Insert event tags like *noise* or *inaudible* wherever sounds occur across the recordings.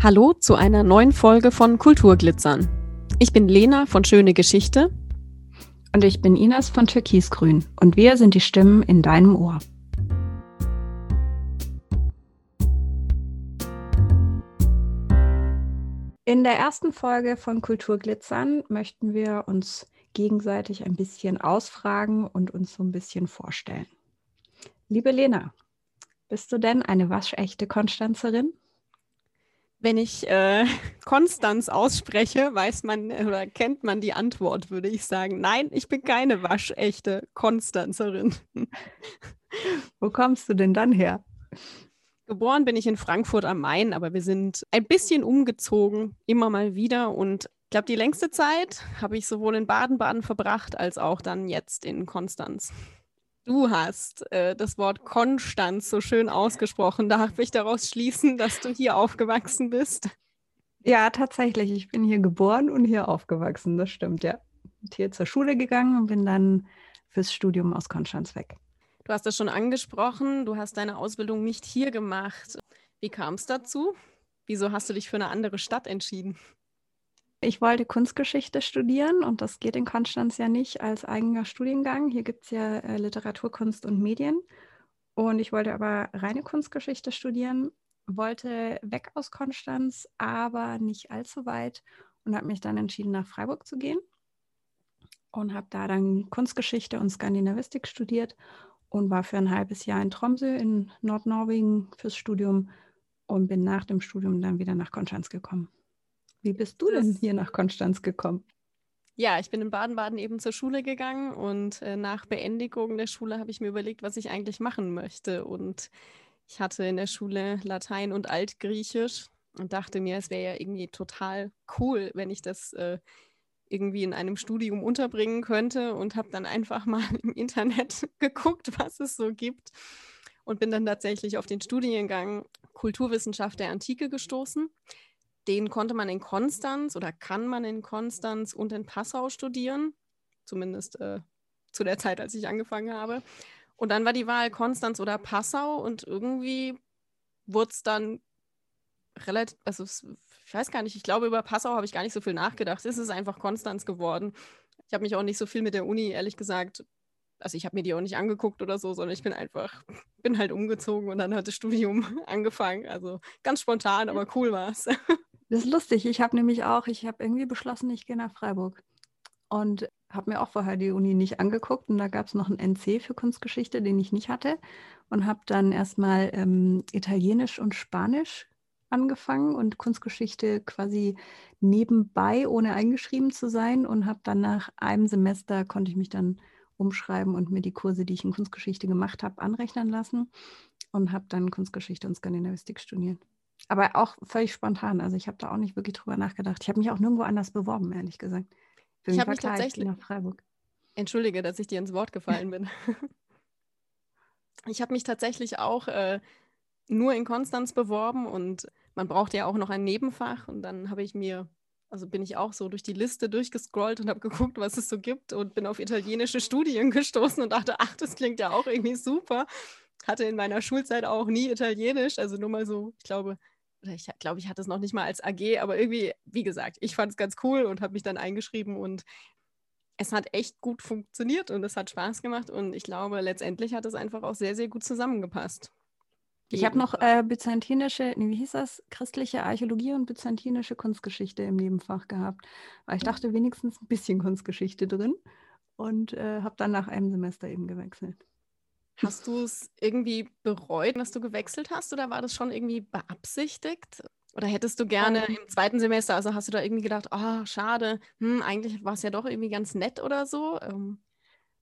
Hallo zu einer neuen Folge von Kulturglitzern. Ich bin Lena von Schöne Geschichte. Und ich bin Ines von Türkisgrün. Und wir sind die Stimmen in deinem Ohr. In der ersten Folge von Kulturglitzern möchten wir uns gegenseitig ein bisschen ausfragen und uns so ein bisschen vorstellen. Liebe Lena, bist du denn eine waschechte Konstanzerin? Wenn ich äh, *laughs* Konstanz ausspreche, weiß man oder kennt man die Antwort, würde ich sagen. Nein, ich bin keine waschechte Konstanzerin. *laughs* Wo kommst du denn dann her? Geboren bin ich in Frankfurt am Main, aber wir sind ein bisschen umgezogen, immer mal wieder. Und ich glaube, die längste Zeit habe ich sowohl in Baden-Baden verbracht, als auch dann jetzt in Konstanz. Du hast äh, das Wort Konstanz so schön ausgesprochen. Darf ich daraus schließen, dass du hier aufgewachsen bist? Ja, tatsächlich. Ich bin hier geboren und hier aufgewachsen. Das stimmt, ja. Bin hier zur Schule gegangen und bin dann fürs Studium aus Konstanz weg. Du hast das schon angesprochen. Du hast deine Ausbildung nicht hier gemacht. Wie kam es dazu? Wieso hast du dich für eine andere Stadt entschieden? Ich wollte Kunstgeschichte studieren und das geht in Konstanz ja nicht als eigener Studiengang. Hier gibt es ja äh, Literaturkunst und Medien. Und ich wollte aber reine Kunstgeschichte studieren, wollte weg aus Konstanz, aber nicht allzu weit und habe mich dann entschieden, nach Freiburg zu gehen und habe da dann Kunstgeschichte und Skandinavistik studiert und war für ein halbes Jahr in Tromsø in Nordnorwegen fürs Studium und bin nach dem Studium dann wieder nach Konstanz gekommen. Wie bist du denn hier nach Konstanz gekommen? Ja, ich bin in Baden-Baden eben zur Schule gegangen und äh, nach Beendigung der Schule habe ich mir überlegt, was ich eigentlich machen möchte. Und ich hatte in der Schule Latein und Altgriechisch und dachte mir, es wäre ja irgendwie total cool, wenn ich das äh, irgendwie in einem Studium unterbringen könnte und habe dann einfach mal *laughs* im Internet geguckt, was es so gibt und bin dann tatsächlich auf den Studiengang Kulturwissenschaft der Antike gestoßen den konnte man in Konstanz oder kann man in Konstanz und in Passau studieren. Zumindest äh, zu der Zeit, als ich angefangen habe. Und dann war die Wahl Konstanz oder Passau und irgendwie wurde es dann relativ, also ich weiß gar nicht, ich glaube, über Passau habe ich gar nicht so viel nachgedacht. Es ist einfach Konstanz geworden. Ich habe mich auch nicht so viel mit der Uni, ehrlich gesagt, also ich habe mir die auch nicht angeguckt oder so, sondern ich bin einfach, *laughs* bin halt umgezogen und dann hat das Studium *laughs* angefangen. Also ganz spontan, aber cool war es. *laughs* Das ist lustig. Ich habe nämlich auch, ich habe irgendwie beschlossen, ich gehe nach Freiburg. Und habe mir auch vorher die Uni nicht angeguckt. Und da gab es noch einen NC für Kunstgeschichte, den ich nicht hatte. Und habe dann erstmal ähm, Italienisch und Spanisch angefangen und Kunstgeschichte quasi nebenbei, ohne eingeschrieben zu sein. Und habe dann nach einem Semester, konnte ich mich dann umschreiben und mir die Kurse, die ich in Kunstgeschichte gemacht habe, anrechnen lassen. Und habe dann Kunstgeschichte und Skandinavistik studiert. Aber auch völlig spontan. Also ich habe da auch nicht wirklich drüber nachgedacht. Ich habe mich auch nirgendwo anders beworben, ehrlich gesagt. Für ich habe mich klar, tatsächlich nach Freiburg. Entschuldige, dass ich dir ins Wort gefallen bin. *laughs* ich habe mich tatsächlich auch äh, nur in Konstanz beworben und man braucht ja auch noch ein Nebenfach und dann habe ich mir also bin ich auch so durch die Liste durchgescrollt und habe geguckt, was es so gibt und bin auf italienische Studien gestoßen und dachte, ach, das klingt ja auch irgendwie super hatte in meiner Schulzeit auch nie Italienisch, also nur mal so, ich glaube, ich glaube, ich hatte es noch nicht mal als AG, aber irgendwie, wie gesagt, ich fand es ganz cool und habe mich dann eingeschrieben und es hat echt gut funktioniert und es hat Spaß gemacht und ich glaube, letztendlich hat es einfach auch sehr, sehr gut zusammengepasst. Ich habe noch äh, byzantinische, nee, wie hieß das? Christliche Archäologie und byzantinische Kunstgeschichte im Nebenfach gehabt, weil ich dachte wenigstens ein bisschen Kunstgeschichte drin und äh, habe dann nach einem Semester eben gewechselt. Hast du es irgendwie bereut, dass du gewechselt hast oder war das schon irgendwie beabsichtigt? Oder hättest du gerne um, ähm. im zweiten Semester, also hast du da irgendwie gedacht, oh, schade, hm, eigentlich war es ja doch irgendwie ganz nett oder so? Ähm.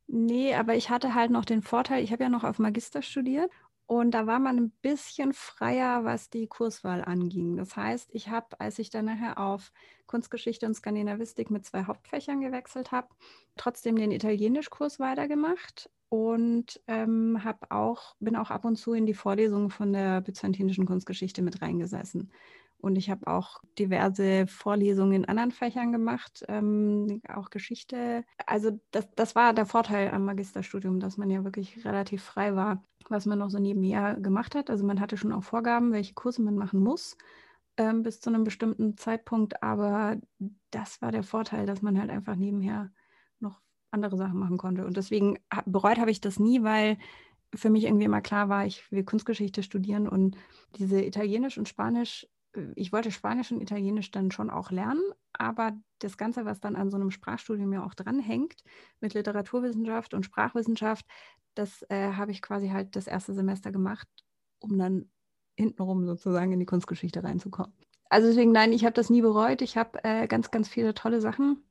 Nee, aber ich hatte halt noch den Vorteil, ich habe ja noch auf Magister studiert Und da war man ein bisschen freier, was die Kurswahl anging. Das heißt, ich habe, als ich dann nachher auf Kunstgeschichte und Skandinavistik mit zwei Hauptfächern gewechselt habe, trotzdem den Italienischkurs weitergemacht und ähm, auch, bin auch ab und zu in die Vorlesungen von der byzantinischen Kunstgeschichte mit reingesessen. Und ich habe auch diverse Vorlesungen in anderen Fächern gemacht, ähm, auch Geschichte. Also das, das war der Vorteil am Magisterstudium, dass man ja wirklich relativ frei war, was man noch so nebenher gemacht hat. Also man hatte schon auch Vorgaben, welche Kurse man machen muss ähm, bis zu einem bestimmten Zeitpunkt. Aber das war der Vorteil, dass man halt einfach nebenher noch andere Sachen machen konnte. Und deswegen bereut habe ich das nie, weil für mich irgendwie immer klar war, ich will Kunstgeschichte studieren und diese Italienisch und Spanisch ich wollte Spanisch und Italienisch dann schon auch lernen, aber das Ganze, was dann an so einem Sprachstudium ja auch dranhängt, mit Literaturwissenschaft und Sprachwissenschaft, das äh, habe ich quasi halt das erste Semester gemacht, um dann hintenrum sozusagen in die Kunstgeschichte reinzukommen. Also deswegen, nein, ich habe das nie bereut. Ich habe äh, ganz, ganz viele tolle Sachen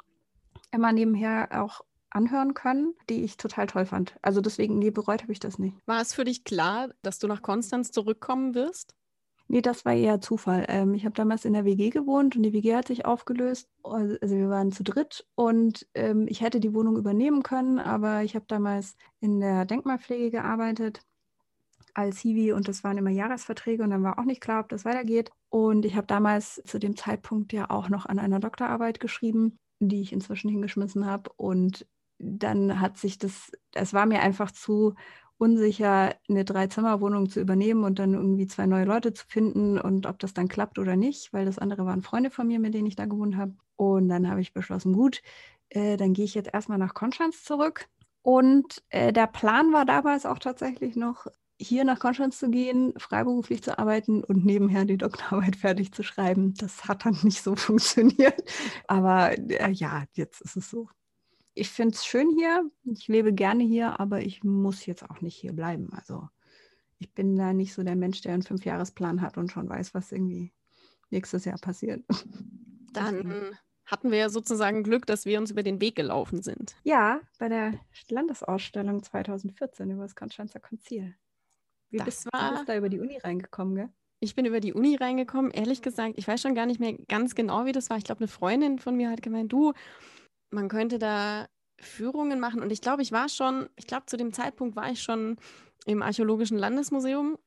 immer nebenher auch anhören können, die ich total toll fand. Also deswegen, nie bereut habe ich das nicht. War es für dich klar, dass du nach Konstanz zurückkommen wirst? Nee, das war eher Zufall. Ähm, ich habe damals in der WG gewohnt und die WG hat sich aufgelöst. Also wir waren zu dritt und ähm, ich hätte die Wohnung übernehmen können, aber ich habe damals in der Denkmalpflege gearbeitet als Hiwi und das waren immer Jahresverträge und dann war auch nicht klar, ob das weitergeht. Und ich habe damals zu dem Zeitpunkt ja auch noch an einer Doktorarbeit geschrieben, die ich inzwischen hingeschmissen habe. Und dann hat sich das, es war mir einfach zu unsicher, eine Dreizimmerwohnung zu übernehmen und dann irgendwie zwei neue Leute zu finden und ob das dann klappt oder nicht, weil das andere waren Freunde von mir, mit denen ich da gewohnt habe. Und dann habe ich beschlossen, gut, äh, dann gehe ich jetzt erstmal nach Konstanz zurück. Und äh, der Plan war damals auch tatsächlich noch, hier nach Konstanz zu gehen, freiberuflich zu arbeiten und nebenher die Doktorarbeit *laughs* fertig zu schreiben. Das hat dann nicht so *laughs* funktioniert. Aber äh, ja, jetzt ist es so ich finde es schön hier. Ich lebe gerne hier, aber ich muss jetzt auch nicht hier bleiben. Also ich bin da nicht so der Mensch, der einen Fünfjahresplan hat und schon weiß, was irgendwie nächstes Jahr passiert. *laughs* Dann hatten wir ja sozusagen Glück, dass wir uns über den Weg gelaufen sind. Ja, bei der Landesausstellung 2014 über das Konstanzer Konzil. Wie das bist, war... du bist da über die Uni reingekommen, gell? Ich bin über die Uni reingekommen. Ehrlich gesagt, ich weiß schon gar nicht mehr ganz genau, wie das war. Ich glaube, eine Freundin von mir hat gemeint, du, man könnte da Führungen machen. Und ich glaube, ich war schon, ich glaube, zu dem Zeitpunkt war ich schon im Archäologischen Landesmuseum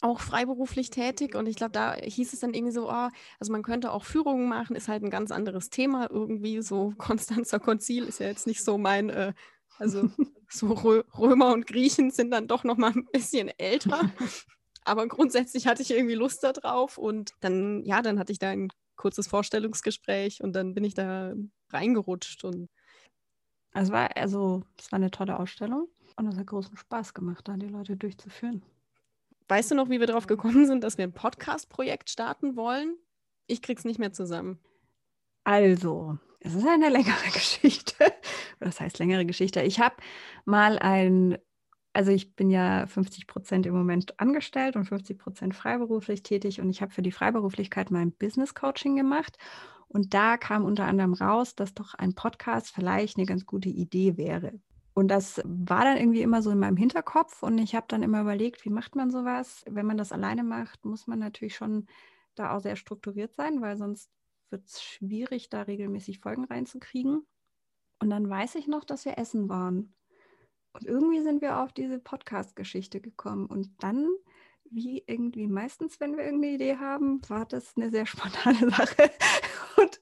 auch freiberuflich tätig. Und ich glaube, da hieß es dann irgendwie so, oh, also man könnte auch Führungen machen, ist halt ein ganz anderes Thema irgendwie, so *laughs* Konstanzer Konzil ist ja jetzt nicht so mein, äh, also *laughs* so Rö Römer und Griechen sind dann doch noch mal ein bisschen älter, *laughs* aber grundsätzlich hatte ich irgendwie Lust darauf und dann, ja, dann hatte ich da ein kurzes Vorstellungsgespräch und dann bin ich da reingerutscht und es war also, es war eine tolle Ausstellung und es hat großen Spaß gemacht, da die Leute durchzuführen. Weißt du noch, wie wir darauf gekommen sind, dass wir ein Podcast-Projekt starten wollen? Ich krieg's nicht mehr zusammen. Also, es ist eine längere *laughs* Geschichte. Das heißt längere Geschichte. Ich habe mal ein, also ich bin ja 50 Prozent im Moment angestellt und 50 Prozent freiberuflich tätig und ich habe für die Freiberuflichkeit mein Business Coaching gemacht und da kam unter anderem raus, dass doch ein Podcast vielleicht eine ganz gute Idee wäre. Und das war dann irgendwie immer so in meinem Hinterkopf und ich habe dann immer überlegt, wie macht man sowas? Wenn man das alleine macht, muss man natürlich schon da auch sehr strukturiert sein, weil sonst wird es schwierig, da regelmäßig Folgen reinzukriegen. Und dann weiß ich noch, dass wir essen waren. Und irgendwie sind wir auf diese Podcast-Geschichte gekommen. Und dann wie irgendwie meistens, wenn wir irgendeine Idee haben, war das eine sehr *laughs* spontane Sache. Und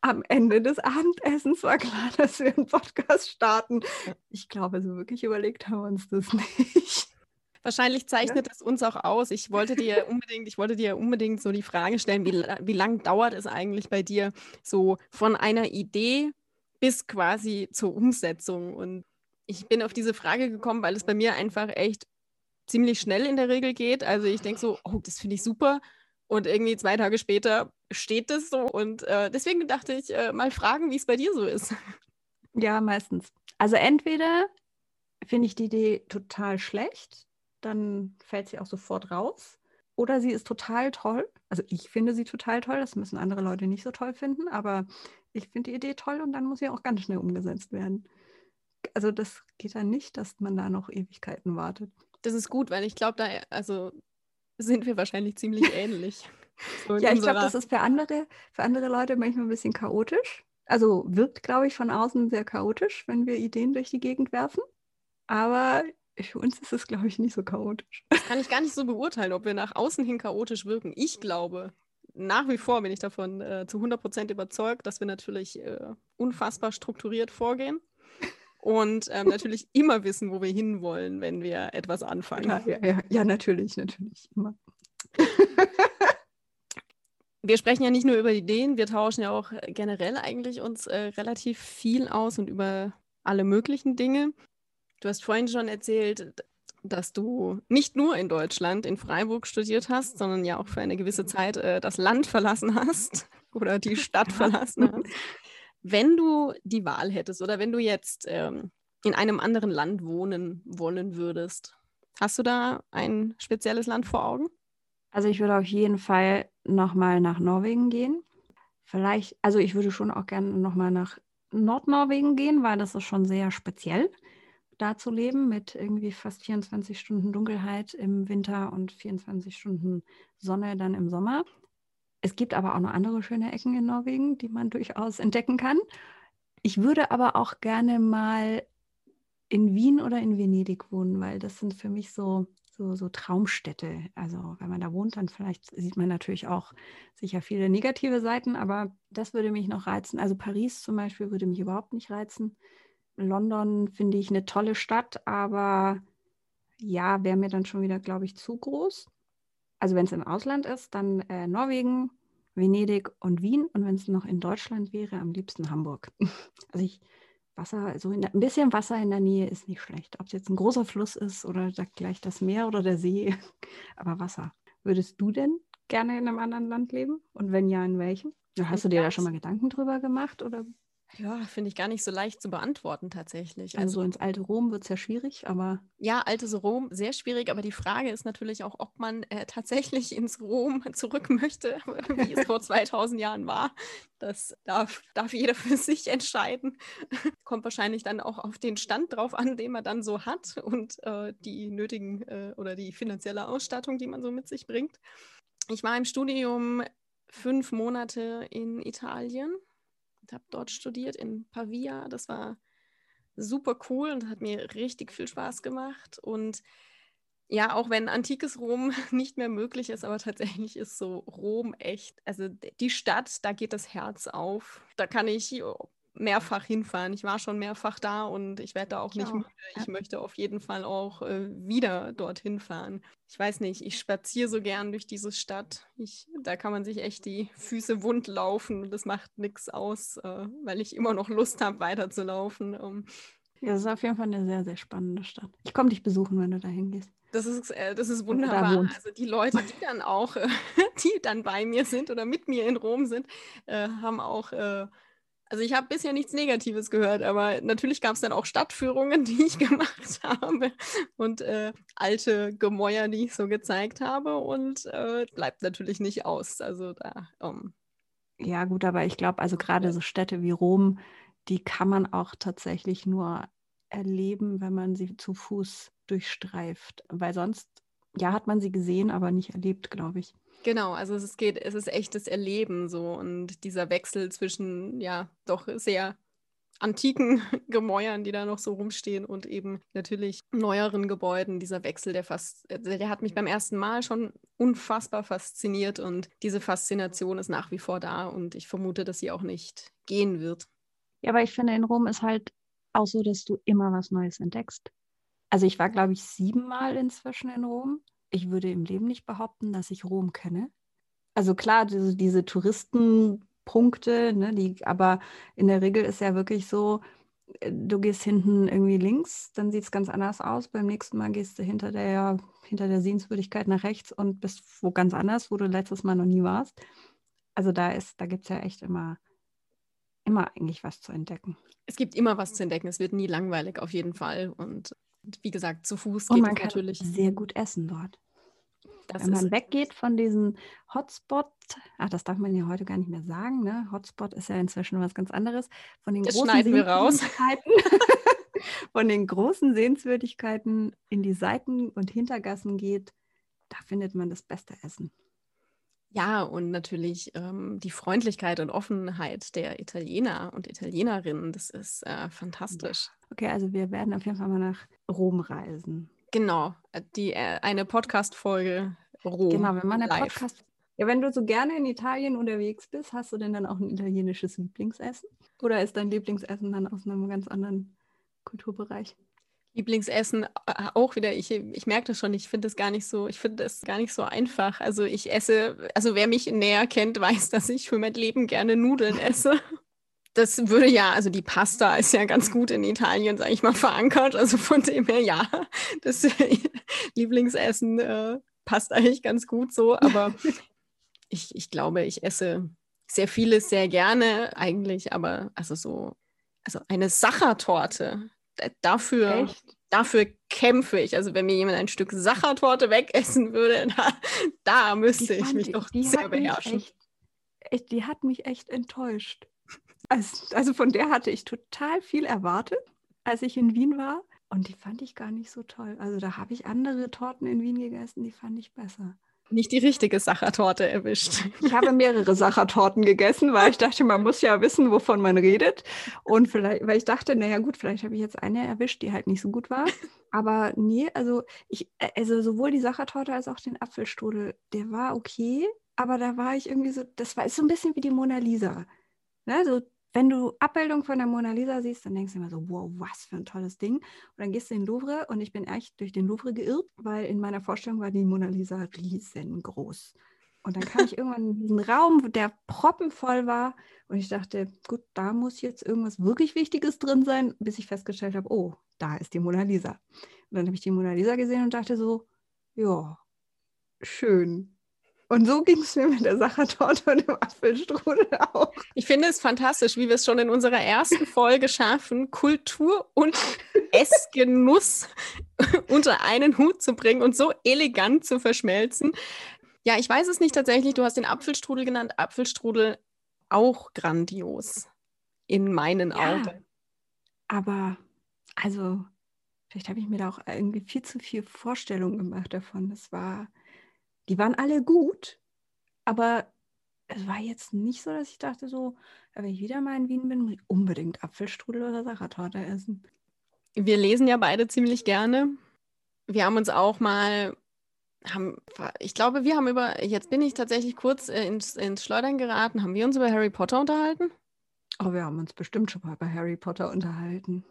am Ende des Abendessens war klar, *laughs* dass wir einen Podcast starten. Ich glaube, so wirklich überlegt haben wir uns das nicht. Wahrscheinlich zeichnet ja? es uns auch aus. Ich wollte dir *laughs* unbedingt, ich wollte dir unbedingt so die Frage stellen, wie, wie lange dauert es eigentlich bei dir so von einer Idee bis quasi zur Umsetzung? Und ich bin auf diese Frage gekommen, weil es bei mir einfach echt ziemlich schnell in der Regel geht. Also ich denke so, oh, das finde ich super. Und irgendwie zwei Tage später steht das so. Und äh, deswegen dachte ich, äh, mal fragen, wie es bei dir so ist. Ja, meistens. Also entweder finde ich die Idee total schlecht, dann fällt sie auch sofort raus. Oder sie ist total toll. Also ich finde sie total toll. Das müssen andere Leute nicht so toll finden. Aber ich finde die Idee toll und dann muss sie auch ganz schnell umgesetzt werden. Also das geht dann nicht, dass man da noch Ewigkeiten wartet. Das ist gut, weil ich glaube, da also sind wir wahrscheinlich ziemlich *laughs* ähnlich. So ja, ich glaube, das ist für andere, für andere Leute manchmal ein bisschen chaotisch. Also wirkt, glaube ich, von außen sehr chaotisch, wenn wir Ideen durch die Gegend werfen. Aber für uns ist es, glaube ich, nicht so chaotisch. Das kann ich gar nicht so beurteilen, ob wir nach außen hin chaotisch wirken. Ich glaube, nach wie vor bin ich davon äh, zu 100 Prozent überzeugt, dass wir natürlich äh, unfassbar strukturiert vorgehen und ähm, natürlich immer wissen, wo wir hinwollen, wenn wir etwas anfangen. Ja, ja, ja, ja natürlich, natürlich, immer. *laughs* wir sprechen ja nicht nur über Ideen, wir tauschen ja auch generell eigentlich uns äh, relativ viel aus und über alle möglichen Dinge. Du hast vorhin schon erzählt, dass du nicht nur in Deutschland, in Freiburg studiert hast, sondern ja auch für eine gewisse Zeit äh, das Land verlassen hast *laughs* oder die Stadt *laughs* verlassen hast. Wenn du die Wahl hättest oder wenn du jetzt ähm, in einem anderen Land wohnen wollen würdest, hast du da ein spezielles Land vor Augen? Also ich würde auf jeden Fall nochmal nach Norwegen gehen. Vielleicht, also ich würde schon auch gerne nochmal nach Nordnorwegen gehen, weil das ist schon sehr speziell da zu leben mit irgendwie fast 24 Stunden Dunkelheit im Winter und 24 Stunden Sonne dann im Sommer. Es gibt aber auch noch andere schöne Ecken in Norwegen, die man durchaus entdecken kann. Ich würde aber auch gerne mal in Wien oder in Venedig wohnen, weil das sind für mich so, so, so Traumstädte. Also wenn man da wohnt, dann vielleicht sieht man natürlich auch sicher viele negative Seiten, aber das würde mich noch reizen. Also Paris zum Beispiel würde mich überhaupt nicht reizen. London finde ich eine tolle Stadt, aber ja, wäre mir dann schon wieder, glaube ich, zu groß. Also wenn es im Ausland ist, dann äh, Norwegen, Venedig und Wien. Und wenn es noch in Deutschland wäre, am liebsten Hamburg. *laughs* Also ich, Wasser, so der, ein bisschen Wasser in der Nähe ist nicht schlecht. Ob es jetzt ein großer Fluss ist oder da gleich das Meer oder der See, *laughs* aber Wasser. Würdest du denn gerne in einem anderen Land leben? Und wenn ja, in welchem? Hast du dir da schon mal Gedanken drüber gemacht oder ja, finde ich gar nicht so leicht zu beantworten tatsächlich. Also, also ins alte Rom wird es ja schwierig, aber. Ja, altes Rom, sehr schwierig, aber die Frage ist natürlich auch, ob man äh, tatsächlich ins Rom *laughs* zurück möchte, *laughs* wie es vor 2000 Jahren war. Das darf, darf jeder für sich entscheiden. *laughs* Kommt wahrscheinlich dann auch auf den Stand drauf an, den man dann so hat und äh, die nötigen äh, oder die finanzielle Ausstattung, die man so mit sich bringt. Ich war im Studium fünf Monate in Italien und habe dort studiert in Pavia. Das war super cool und hat mir richtig viel Spaß gemacht. Und ja, auch wenn antikes Rom *laughs* nicht mehr möglich ist, aber tatsächlich ist so Rom echt, also die Stadt, da geht das Herz auf. Da kann ich mehrfach hinfahren. Ich war schon mehrfach da und ich werde da auch nicht müde. Ich möchte auf jeden Fall auch äh, wieder dorthin fahren. Ich weiß nicht, ich spaziere so gern durch diese Stadt. Ich, da kann man sich echt die Füße wund laufen und das macht nichts aus, äh, weil ich immer noch Lust habe, weiterzulaufen. Um, ja, das ist auf jeden Fall eine sehr, sehr spannende Stadt. Ich komme dich besuchen, wenn du da hingehst. Das ist, äh, das ist wunderbar. Also die Leute, die dann auch, äh, *laughs* die dann bei mir sind oder mit mir in Rom sind, äh, haben auch äh, also ich habe bisher nichts Negatives gehört, aber natürlich gab es dann auch Stadtführungen, *laughs* die ich gemacht habe und äh, alte Gemäuer, die ich so gezeigt habe und äh, bleibt natürlich nicht aus. Also da. Um, ja gut, aber ich glaube, also gerade so Städte wie Rom, die kann man auch tatsächlich nur erleben, wenn man sie zu Fuß durchstreift, weil sonst ja hat man sie gesehen, aber nicht erlebt, glaube ich. Genau, also es geht, es ist echtes Erleben so und dieser Wechsel zwischen ja doch sehr antiken *laughs* Gemäuern, die da noch so rumstehen und eben natürlich neueren Gebäuden, dieser Wechsel, der fast, der hat mich beim ersten Mal schon unfassbar fasziniert und diese Faszination ist nach wie vor da und ich vermute, dass sie auch nicht gehen wird. Ja, aber ich finde, in Rom ist halt auch so, dass du immer was Neues entdeckst. Also ich war, glaube ich, siebenmal inzwischen in Rom ich würde im Leben nicht behaupten, dass ich Rom kenne. Also klar, diese, diese Touristenpunkte, ne, die, aber in der Regel ist ja wirklich so, äh, du gehst hinten irgendwie links, dann sieht es ganz anders aus. Beim nächsten Mal gehst du hinter der, hinter der Sehenswürdigkeit nach rechts und bist wo ganz anders, wo du letztes Mal noch nie warst. Also da ist, da gibt es ja echt immer, immer eigentlich was zu entdecken. Es gibt immer was zu entdecken. Es wird nie langweilig auf jeden Fall. Und wie gesagt, zu Fuß geht und man kann natürlich sehr gut essen dort. Das Wenn man weggeht von diesem Hotspot, ach, das darf man ja heute gar nicht mehr sagen, ne? Hotspot ist ja inzwischen was ganz anderes. Von den das schneiden wir raus. *laughs* von den großen Sehenswürdigkeiten in die Seiten- und Hintergassen geht, da findet man das beste Essen. Ja, und natürlich ähm, die Freundlichkeit und Offenheit der Italiener und Italienerinnen, das ist äh, fantastisch. Okay, also wir werden auf jeden Fall mal nach Rom reisen. Genau, äh, die, äh, eine Podcast-Folge Rom. Genau, wenn man eine. Podcast. Ja, wenn du so gerne in Italien unterwegs bist, hast du denn dann auch ein italienisches Lieblingsessen? Oder ist dein Lieblingsessen dann aus einem ganz anderen Kulturbereich? Lieblingsessen äh, auch wieder, ich, ich merke das schon, ich finde das gar nicht so, ich finde das gar nicht so einfach. Also ich esse, also wer mich näher kennt, weiß, dass ich für mein Leben gerne Nudeln esse. Das würde ja, also die Pasta ist ja ganz gut in Italien, sage ich mal, verankert. Also von dem her, ja, das *laughs* Lieblingsessen äh, passt eigentlich ganz gut so. Aber ich, ich glaube, ich esse sehr vieles sehr gerne eigentlich, aber also so, also eine Sachertorte, dafür, Echt? dafür kämpfe ich. Also wenn mir jemand ein Stück Sachertorte wegessen würde, *laughs* da, da müsste ich mich ich- doch die sehr beherrschen. Echt, echt, die hat mich echt enttäuscht. Also, also von der hatte ich total viel erwartet, als ich in Wien war. Und die fand ich gar nicht so toll. Also da habe ich andere Torten in Wien gegessen, die fand ich besser. Nicht die richtige Sachertorte erwischt. Ich habe mehrere Sachertorten gegessen, weil ich dachte, man muss ja wissen, wovon man redet. Und vielleicht, weil ich dachte, naja gut, vielleicht habe ich jetzt eine erwischt, die halt nicht so gut war. Aber nee, also ich, also sowohl die Sachertorte als auch den Apfelstrudel, der war okay, aber da war ich irgendwie so, das war so ein bisschen wie die Mona Lisa. Ne? So, wenn du Abbildung von der Mona Lisa siehst, dann denkst du immer so, wow, was für ein tolles Ding. Und dann gehst du in den Louvre und ich bin echt durch den Louvre geirrt, weil in meiner Vorstellung war die Mona Lisa riesengroß. Und dann kam ich *laughs* irgendwann in diesen Raum, der proppenvoll war. Und ich dachte, gut, da muss jetzt irgendwas wirklich Wichtiges drin sein, bis ich festgestellt habe, oh, da ist die Mona Lisa. Und dann habe ich die Mona Lisa gesehen und dachte so, ja, schön. Und so ging es mir mit der Sachertorte und dem Apfelstrudel auch. Ich finde es fantastisch, wie wir es schon in unserer ersten Folge schaffen, Kultur und Essgenuss unter einen Hut zu bringen und so elegant zu verschmelzen. Ja, ich weiß es nicht tatsächlich. Du hast den Apfelstrudel genannt. Apfelstrudel auch grandios in meinen Ja. Augen. Aber, also, vielleicht habe ich mir da auch irgendwie viel zu viel Vorstellung gemacht davon. Das war, die waren alle gut, aber es war jetzt nicht so, dass ich dachte so, wenn ich wieder mal in Wien bin, muss ich unbedingt Apfelstrudel oder Sachertorte essen. Wir lesen ja beide ziemlich gerne. Wir haben uns auch mal, haben, ich glaube, wir haben über, jetzt bin ich tatsächlich kurz äh, ins, ins Schleudern geraten, haben wir uns über Harry Potter unterhalten? Oh, wir haben uns bestimmt schon mal bei Harry Potter unterhalten.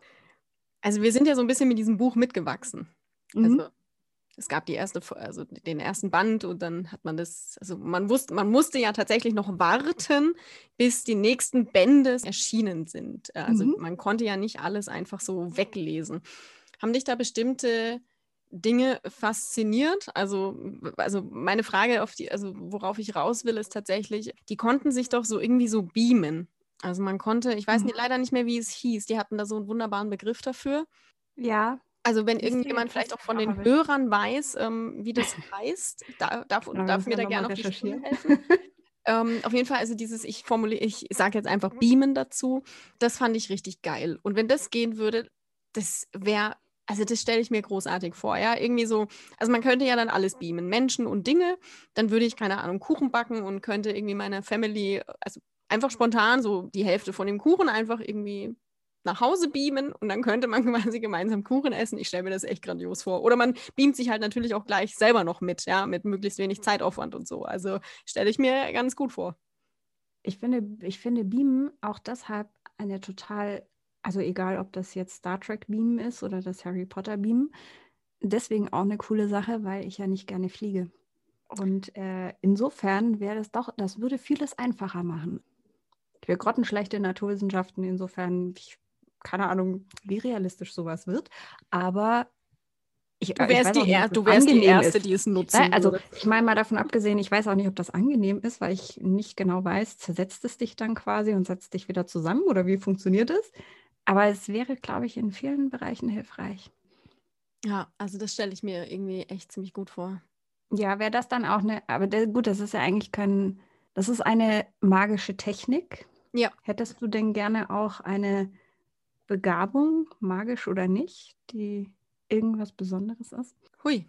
Also wir sind ja so ein bisschen mit diesem Buch mitgewachsen. Mhm. Also es gab die erste, also den ersten Band und dann hat man das, also man wusste, man musste ja tatsächlich noch warten, bis die nächsten Bände erschienen sind. Also Mhm. man konnte ja nicht alles einfach so weglesen. Haben dich da bestimmte Dinge fasziniert? Also, also meine Frage, auf die, also worauf ich raus will, ist tatsächlich, die konnten sich doch so irgendwie so beamen. Also man konnte, ich weiß Mhm. nicht, leider nicht mehr, wie es hieß. Die hatten da so einen wunderbaren Begriff dafür. ja, Also wenn irgendjemand vielleicht auch von den. Hörern weiß, ähm, wie das heißt, da, darf, wir darf mir da gerne auf die recherchieren. helfen. *laughs* ähm, auf jeden Fall, also dieses, ich formuliere, ich sage jetzt einfach Beamen dazu, das fand ich richtig geil. Und wenn das gehen würde, das wäre, also das stelle ich mir großartig vor, ja, irgendwie so, also man könnte ja dann alles beamen, Menschen und Dinge, dann würde ich, keine Ahnung, Kuchen backen und könnte irgendwie meiner Family, also einfach spontan so die Hälfte von dem Kuchen einfach irgendwie nach Hause beamen und dann könnte man *laughs* quasi gemeinsam Kuchen essen. Ich stelle mir das echt grandios vor. Oder man beamt sich halt natürlich auch gleich selber noch mit, ja, mit möglichst wenig Zeitaufwand und so. Also stelle ich mir ganz gut vor. Ich finde, ich finde Beamen auch deshalb eine total, also egal ob das jetzt Star Trek Beamen ist oder das Harry Potter Beamen, deswegen auch eine coole Sache, weil ich ja nicht gerne fliege. Und äh, insofern wäre das doch, das würde vieles einfacher machen. Wäre grottenschlechte Naturwissenschaften, insofern, ich, keine Ahnung, wie realistisch sowas wird. Aber ich, Du wärst, die, nicht, du wärst die Erste, ist. die es nutzen Nein, also würde. ich meine mal davon abgesehen, ich weiß auch nicht, ob das angenehm ist, weil ich nicht genau weiß, zersetzt es dich dann quasi und setzt dich wieder zusammen oder wie funktioniert es? Aber es wäre, glaube ich, in vielen Bereichen hilfreich. Ja, also das stelle ich mir irgendwie echt ziemlich gut vor. Ja, wäre das dann auch eine, aber der, gut, das ist ja eigentlich kein, das ist eine magische Technik. Ja. Hättest du denn gerne auch eine Begabung, magisch oder nicht, die irgendwas Besonderes ist? Hui.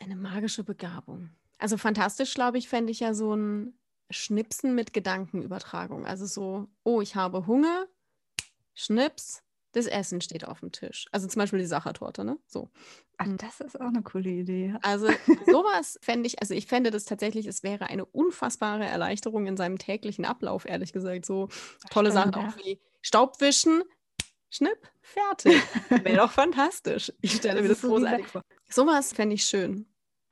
Eine magische Begabung. Also fantastisch, glaube ich, fände ich ja so ein Schnipsen mit Gedankenübertragung. Also so, oh, ich habe Hunger, Schnips, das Essen steht auf dem Tisch. Also zum Beispiel die Sachertorte, ne? So. Ach, hm. das ist auch eine coole Idee. Also *laughs* sowas fände ich, also ich fände das tatsächlich, es wäre eine unfassbare Erleichterung in seinem täglichen Ablauf, ehrlich gesagt. So tolle Stimmt, Sachen ja. auch wie Staubwischen, Schnipp, fertig. *laughs* wäre doch fantastisch. Ich stelle mir das, das großartig vor. Sowas fände ich schön.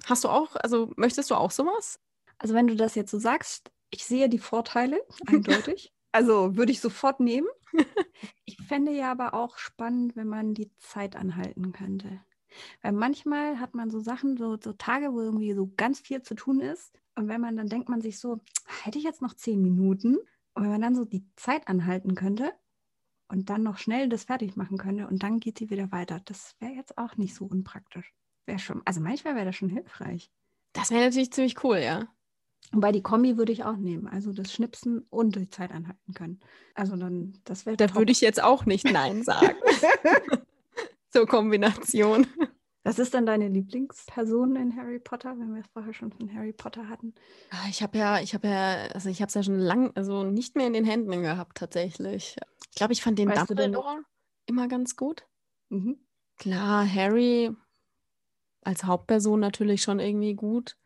Hast du auch, also möchtest du auch sowas? Also wenn du das jetzt so sagst, ich sehe die Vorteile, *laughs* eindeutig. also würde ich sofort nehmen. *laughs* ich fände ja aber auch spannend, wenn man die Zeit anhalten könnte. Weil manchmal hat man so Sachen, so, so Tage, wo irgendwie so ganz viel zu tun ist. Und wenn man dann denkt man sich so, hätte ich jetzt noch zehn Minuten? Und wenn man dann so die Zeit anhalten könnte und dann noch schnell das fertig machen könnte und dann geht sie wieder weiter, das wäre jetzt auch nicht so unpraktisch. Wäre schon, also manchmal wäre das schon hilfreich. Das wäre natürlich ziemlich cool, ja. Wobei die Kombi würde ich auch nehmen, also das Schnipsen und die Zeit anhalten können. Also dann, das wäre. Da würde ich jetzt auch nicht Nein sagen. *laughs* *laughs* Zur Kombination. Was ist dann deine Lieblingsperson in Harry Potter, wenn wir es vorher schon von Harry Potter hatten? Ah, ich habe ja, ich habe ja, also ich habe es ja schon lang, also nicht mehr in den Händen gehabt tatsächlich. Ich glaube, ich fand den weißt Dumbledore immer ganz gut. Mhm. Klar, Harry als Hauptperson natürlich schon irgendwie gut.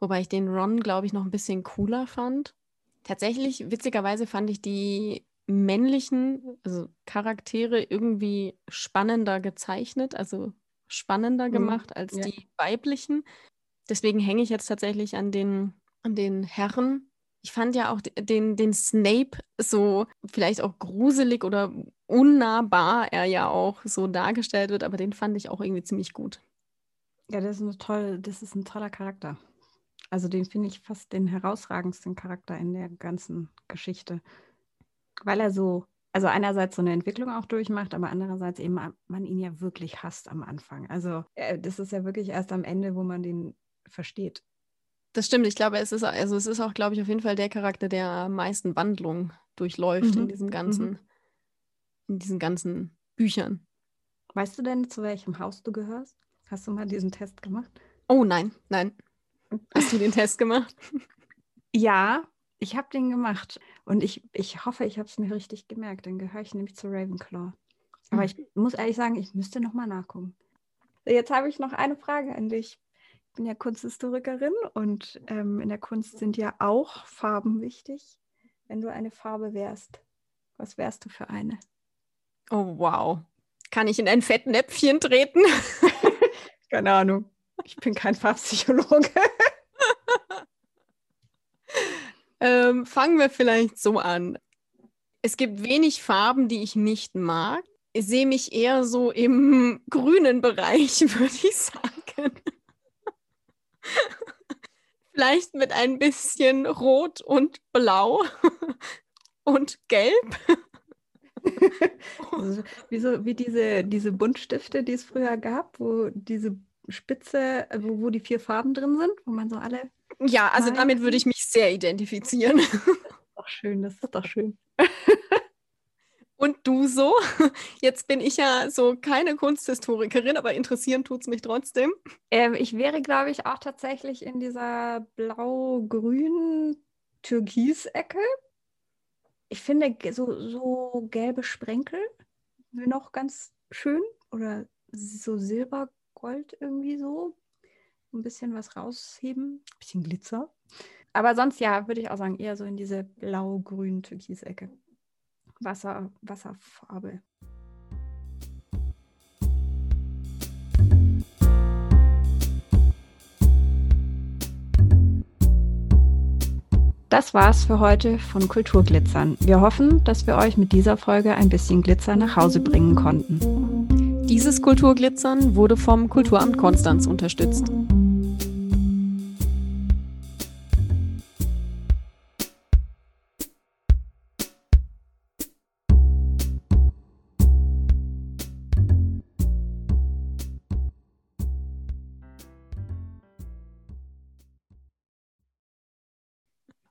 Wobei ich den Ron, glaube ich, noch ein bisschen cooler fand. Tatsächlich, witzigerweise fand ich die männlichen also Charaktere irgendwie spannender gezeichnet, also spannender mhm. gemacht als ja. die weiblichen. Deswegen hänge ich jetzt tatsächlich an den, an den Herren. Ich fand ja auch den, den Snape so vielleicht auch gruselig oder unnahbar er ja auch so dargestellt wird, aber den fand ich auch irgendwie ziemlich gut. Ja, das ist, eine tolle, das ist ein toller Charakter. Also den finde ich fast den herausragendsten Charakter in der ganzen Geschichte. Weil er so, also einerseits so eine Entwicklung auch durchmacht, aber andererseits eben man ihn ja wirklich hasst am Anfang. Also äh, das ist ja wirklich erst am Ende, wo man den versteht. Das stimmt. Ich glaube, es ist, also es ist auch, glaube ich, auf jeden Fall der Charakter, der am meisten Wandlung durchläuft mhm. in diesem ganzen, mhm. in diesen ganzen Büchern. Weißt du denn, zu welchem Haus du gehörst? Hast du mal diesen Test gemacht? Oh nein, nein. Hast du den Test gemacht? *laughs* Ja, ich habe den gemacht. Und ich, ich hoffe, ich habe es mir richtig gemerkt. Dann gehöre ich nämlich zu Ravenclaw. Aber mhm. ich muss ehrlich sagen, ich müsste nochmal nachgucken. Jetzt habe ich noch eine Frage an dich. Ich bin ja Kunsthistorikerin und ähm, in der Kunst sind ja auch Farben wichtig. Wenn du eine Farbe wärst, was wärst du für eine? Oh, wow. Kann ich in ein Fettnäpfchen treten? *laughs* Keine Ahnung. Ich bin kein Farbpsychologe. Ähm, fangen wir vielleicht so an. Es gibt wenig Farben, die ich nicht mag. Ich sehe mich eher so im *laughs* grünen Bereich, *laughs* würde ich sagen. *laughs* Vielleicht mit ein bisschen Rot und Blau und Gelb. also, wie, so, wie diese, diese Buntstifte, die es früher gab, wo diese Spitze, wo, wo die vier Farben drin sind, wo man so alle. Ja, also damit würde ich mich sehr identifizieren. Das *laughs* ist doch schön, das ist doch schön. *laughs* Und du so? *laughs* Jetzt bin ich ja so keine Kunsthistorikerin, aber interessieren tut es mich trotzdem. Ähm, ich wäre, glaube ich, auch tatsächlich in dieser blau-grün Türkis-Ecke. Ich finde so, so gelbe Sprenkel noch ganz schön oder so silber Gold irgendwie so. Ein bisschen was rausheben, ein bisschen Glitzer. Aber sonst ja, würde ich auch sagen, eher so in diese blau-grün Türkis-Ecke. Wasser, Wasserfarbe. Das war's für heute von Kulturglitzern. Wir hoffen, dass wir euch mit dieser Folge ein bisschen Glitzer nach Hause bringen konnten. Dieses Kulturglitzern wurde vom Kulturamt Konstanz unterstützt.